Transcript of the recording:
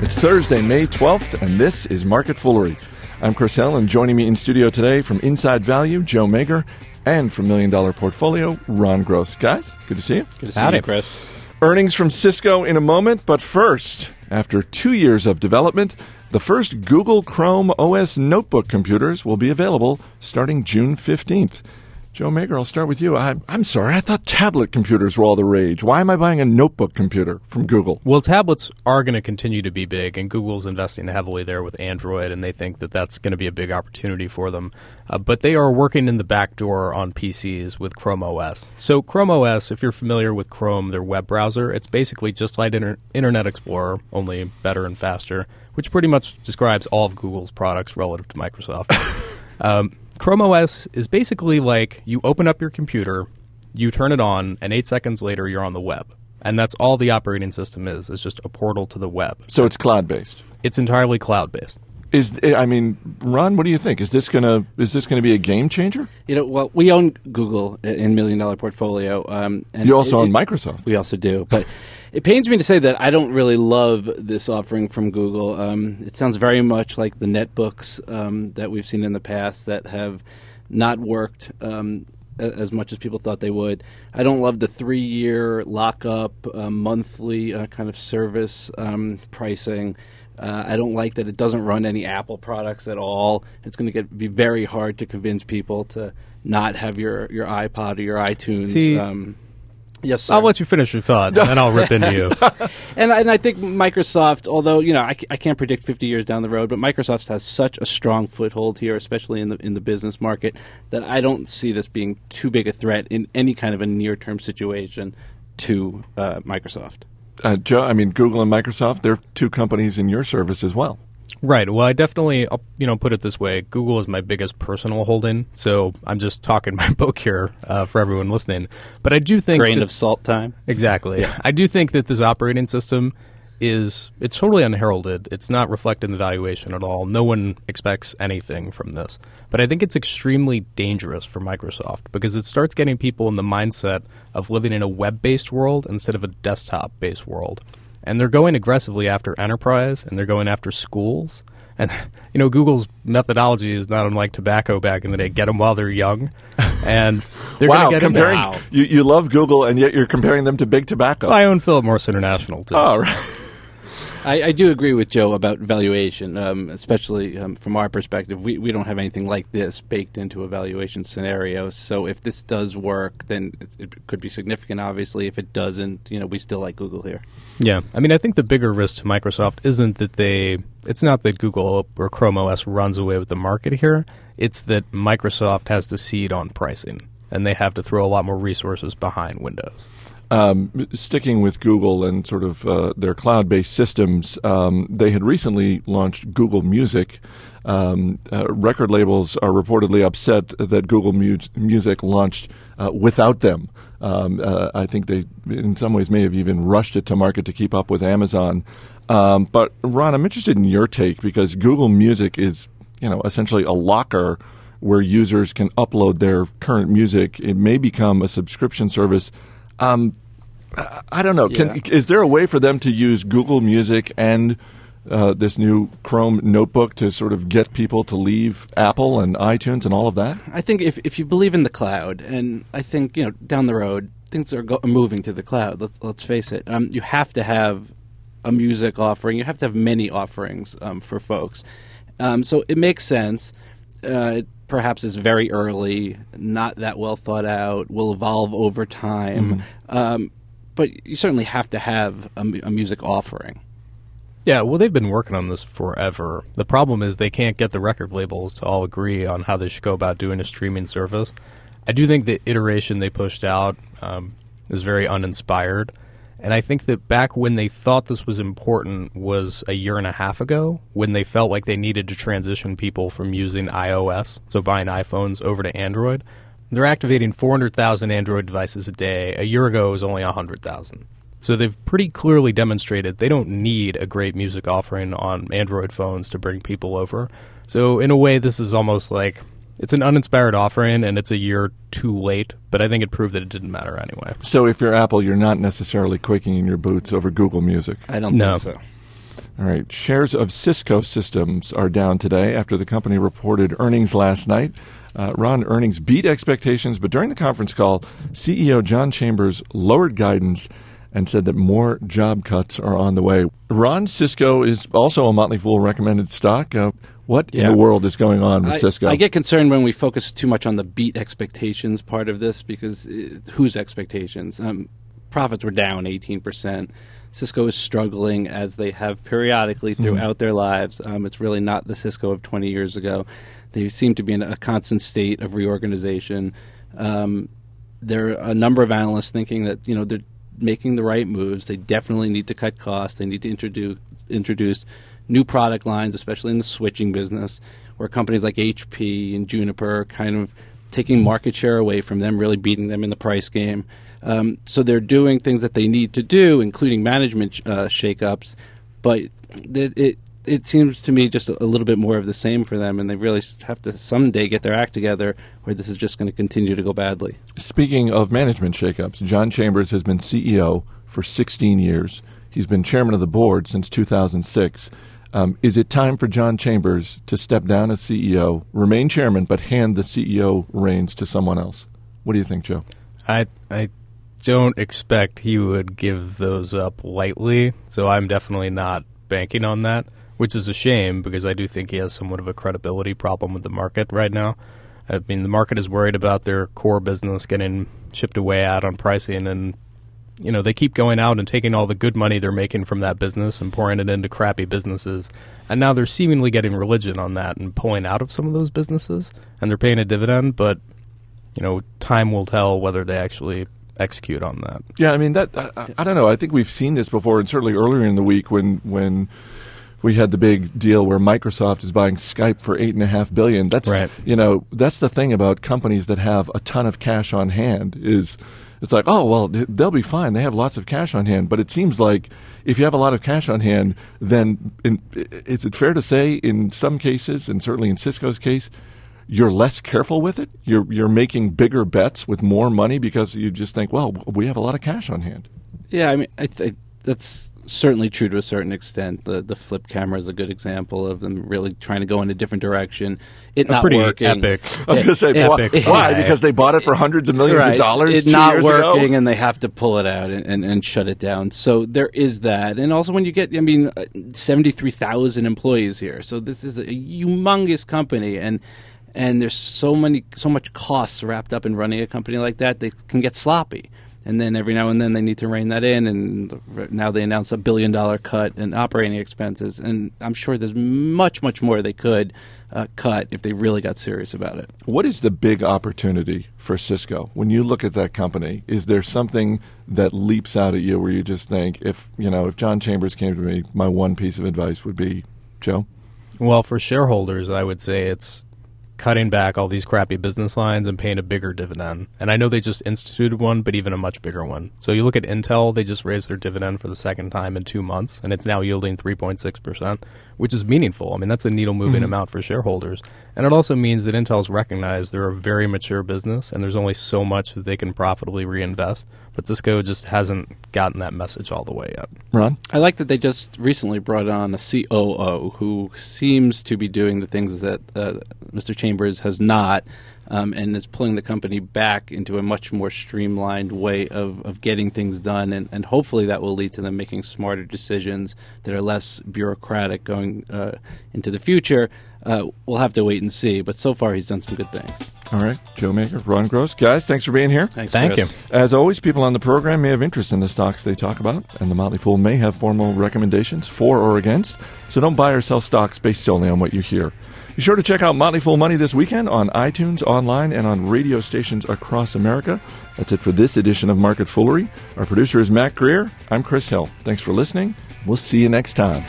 It's Thursday, May 12th, and this is Market Foolery. I'm Chris Hill, and joining me in studio today from Inside Value, Joe Magyar, and from Million Dollar Portfolio, Ron Gross. Guys, good to see you. Good to see Howdy. you, Chris. Earnings from Cisco in a moment, but first, after two years of development, the first Google Chrome OS notebook computers will be available starting June 15th. Joe Magyar, I'll start with you. I, I'm sorry, I thought tablet computers were all the rage. Why am I buying a notebook computer from Google? Well, tablets are going to continue to be big, and Google's investing heavily there with Android, and they think that that's going to be a big opportunity for them. Uh, but they are working in the back door on PCs with Chrome OS. So, Chrome OS, if you're familiar with Chrome, their web browser, it's basically just like Inter- Internet Explorer, only better and faster, which pretty much describes all of Google's products relative to Microsoft. um, Chrome OS is basically like you open up your computer, you turn it on, and eight seconds later you're on the web. And that's all the operating system is, is just a portal to the web. So it's cloud based. It's entirely cloud based. Is I mean, Ron, what do you think? Is this gonna is this gonna be a game changer? You know, well, we own Google in Million Dollar Portfolio. Um, and You also it- own it- Microsoft. We also do, but it pains me to say that I don't really love this offering from Google. Um, it sounds very much like the netbooks um, that we've seen in the past that have not worked um, as much as people thought they would. I don't love the three-year lockup, uh, monthly uh, kind of service um, pricing. Uh, I don't like that it doesn't run any Apple products at all. It's going to get be very hard to convince people to not have your, your iPod or your iTunes. See- um, yes, sir. I'll let you finish your thought, and then I'll rip into you. And, and I think Microsoft, although you know I can't predict 50 years down the road, but Microsoft has such a strong foothold here, especially in the in the business market, that I don't see this being too big a threat in any kind of a near term situation to uh, Microsoft. Uh, Joe, I mean, Google and Microsoft, they're two companies in your service as well. Right. Well, I definitely, I'll, you know, put it this way: Google is my biggest personal holding, so I'm just talking my book here uh, for everyone listening. But I do think Grain that- of salt time. Exactly. I do think that this operating system is it's totally unheralded. It's not reflected in the valuation at all. No one expects anything from this. But I think it's extremely dangerous for Microsoft because it starts getting people in the mindset of living in a web-based world instead of a desktop-based world. And they're going aggressively after enterprise and they're going after schools. And you know, Google's methodology is not unlike tobacco back in the day. Get them while they're young, and they're wow, going to get 'em there. comparing you, you love Google and yet you're comparing them to big tobacco. I own Philip Morris International too. oh, right. I, I do agree with Joe about valuation, um, especially um, from our perspective. We, we don't have anything like this baked into a valuation scenario. So if this does work, then it, it could be significant. Obviously, if it doesn't, you know, we still like Google here. Yeah, I mean, I think the bigger risk to Microsoft isn't that they. It's not that Google or Chrome OS runs away with the market here. It's that Microsoft has the seed on pricing, and they have to throw a lot more resources behind Windows. Um, sticking with Google and sort of uh, their cloud based systems, um, they had recently launched Google Music. Um, uh, record labels are reportedly upset that Google Mu- Music launched uh, without them. Um, uh, I think they, in some ways, may have even rushed it to market to keep up with Amazon. Um, but Ron, I'm interested in your take because Google Music is, you know, essentially a locker where users can upload their current music. It may become a subscription service. Um, I- don't know. Can, Yeah. Is there a way for them to use Google Music and uh, this new Chrome notebook to sort of get people to leave Apple and iTunes and all of that? I think if if you believe in the cloud, and I think you know down the road things are go- moving to the cloud. Let's let's face it. Um, you have to have a music offering. You have to have many offerings um, for folks. Um, so it makes sense. Uh, perhaps is very early, not that well thought out. Will evolve over time, um, but you certainly have to have a, a music offering. Yeah, well, they've been working on this forever. The problem is they can't get the record labels to all agree on how they should go about doing a streaming service. I do think the iteration they pushed out um, is very uninspired. And I think that back when they thought this was important was a year and a half ago, when they felt like they needed to transition people from using iOS, so buying iPhones, over to Android. They're activating 400,000 Android devices a day. A year ago, it was only 100,000. So they've pretty clearly demonstrated they don't need a great music offering on Android phones to bring people over. So in a way, this is almost like it's an uninspired offering and it's a year too late. But I think it proved that it didn't matter anyway. So if you're Apple, you're not necessarily quaking in your boots over Google Music. I don't No. think so. All right. Shares of Cisco Systems are down today after the company reported earnings last night. Uh, Ron, earnings beat expectations, but during the conference call, CEO John Chambers lowered guidance and said that more job cuts are on the way. Ron, Cisco is also a Motley Fool recommended stock. Uh, what Yeah. in the world is going on with I, Cisco? I get concerned when we focus too much on the beat expectations part of this because uh, whose expectations? Um, profits were down 18%. Cisco is struggling as they have periodically throughout their lives. Um, it's really not the Cisco of 20 years ago. They seem to be in a constant state of reorganization. Um, there are a number of analysts thinking that you know they're making the right moves. They definitely need to cut costs. They need to introduce introduce new product lines, especially in the switching business, where companies like HP and Juniper are kind of taking market share away from them, really beating them in the price game. Um, so they're doing things that they need to do, including management uh, shakeups, but it, it it seems to me just a, a little bit more of the same for them, and they really have to someday get their act together, where this is just going to continue to go badly. Speaking of management shakeups, John Chambers has been CEO for 16 years. He's been chairman of the board since 2006. Um, is it time for John Chambers to step down as CEO, remain chairman, but hand the CEO reins to someone else? What do you think, Joe? I I don't expect he would give those up lightly, so I'm definitely not banking on that, which is a shame because I do think he has somewhat of a credibility problem with the market right now. I mean, the market is worried about their core business getting chipped away out on pricing, and you know they keep going out and taking all the good money they're making from that business and pouring it into crappy businesses, and now they're seemingly getting religion on that and pulling out of some of those businesses, and they're paying a dividend, but you know, time will tell whether they actually execute on that. Yeah, I mean that. I, I- I don't know. I think we've seen this before, and certainly earlier in the week when when we had the big deal where Microsoft is buying Skype for eight and a half billion. That's Right. you know that's the thing about companies that have a ton of cash on hand is it's like oh well they'll be fine. They have lots of cash on hand, but it seems like if you have a lot of cash on hand, then in, is it fair to say in some cases, and certainly in Cisco's case. You're less careful with it. You're you're making bigger bets with more money because you just think, well, we have a lot of cash on hand. Yeah, I mean, I th- that's certainly true to a certain extent. The the flip camera is a good example of them really trying to go in a different direction. It A not pretty working. epic. I was going to say, Yeah, why? epic why? Because they bought it for hundreds of millions right. of dollars It's not years working, ago. and they have to pull it out and, and, and shut it down. So there is that, and also when you get, I mean, uh, seventy three thousand employees here. So this is a humongous company, and and there's so many, so much costs wrapped up in running a company like that. They can get sloppy. And then every now and then they need to rein that in, and now they announce a billion dollar cut in operating expenses. And I'm sure there's much, much more they could uh, cut if they really got serious about it. What is the big opportunity for Cisco when you look at that company? Is there something that leaps out at you where you just think, if you know, if John Chambers came to me, my one piece of advice would be, Joe, Well, for shareholders, I would say it's cutting back all these crappy business lines and paying a bigger dividend. And I know they just instituted one, but even a much bigger one. So you look at Intel, they just raised their dividend for the second time in two months, and it's now yielding 3.6%, which is meaningful. I mean, that's a needle moving amount for shareholders. And it also means that Intel's recognized they're a very mature business, and there's only so much that they can profitably reinvest. But Cisco just hasn't gotten that message all the way yet. Ron. I like that they just recently brought on a COO who seems to be doing the things that uh, Mr. Chambers has not, um, and is pulling the company back into a much more streamlined way of, of getting things done. And, and hopefully that will lead to them making smarter decisions that are less bureaucratic going uh, into the future. Uh, we'll have to wait and see, but so far he's done some good things. All right, Joe Magyar, Ron Gross, guys, thanks for being here. Thanks, Thank Chris. you. As always, people on the program may have interest in the stocks they talk about, and the Motley Fool may have formal recommendations for or against, so don't buy or sell stocks based solely on what you hear. Be sure to check out Motley Fool Money this weekend on iTunes, online, and on radio stations across America. That's it for this edition of Market Foolery. Our producer is Mac Greer. I'm Chris Hill. Thanks for listening. We'll see you next time.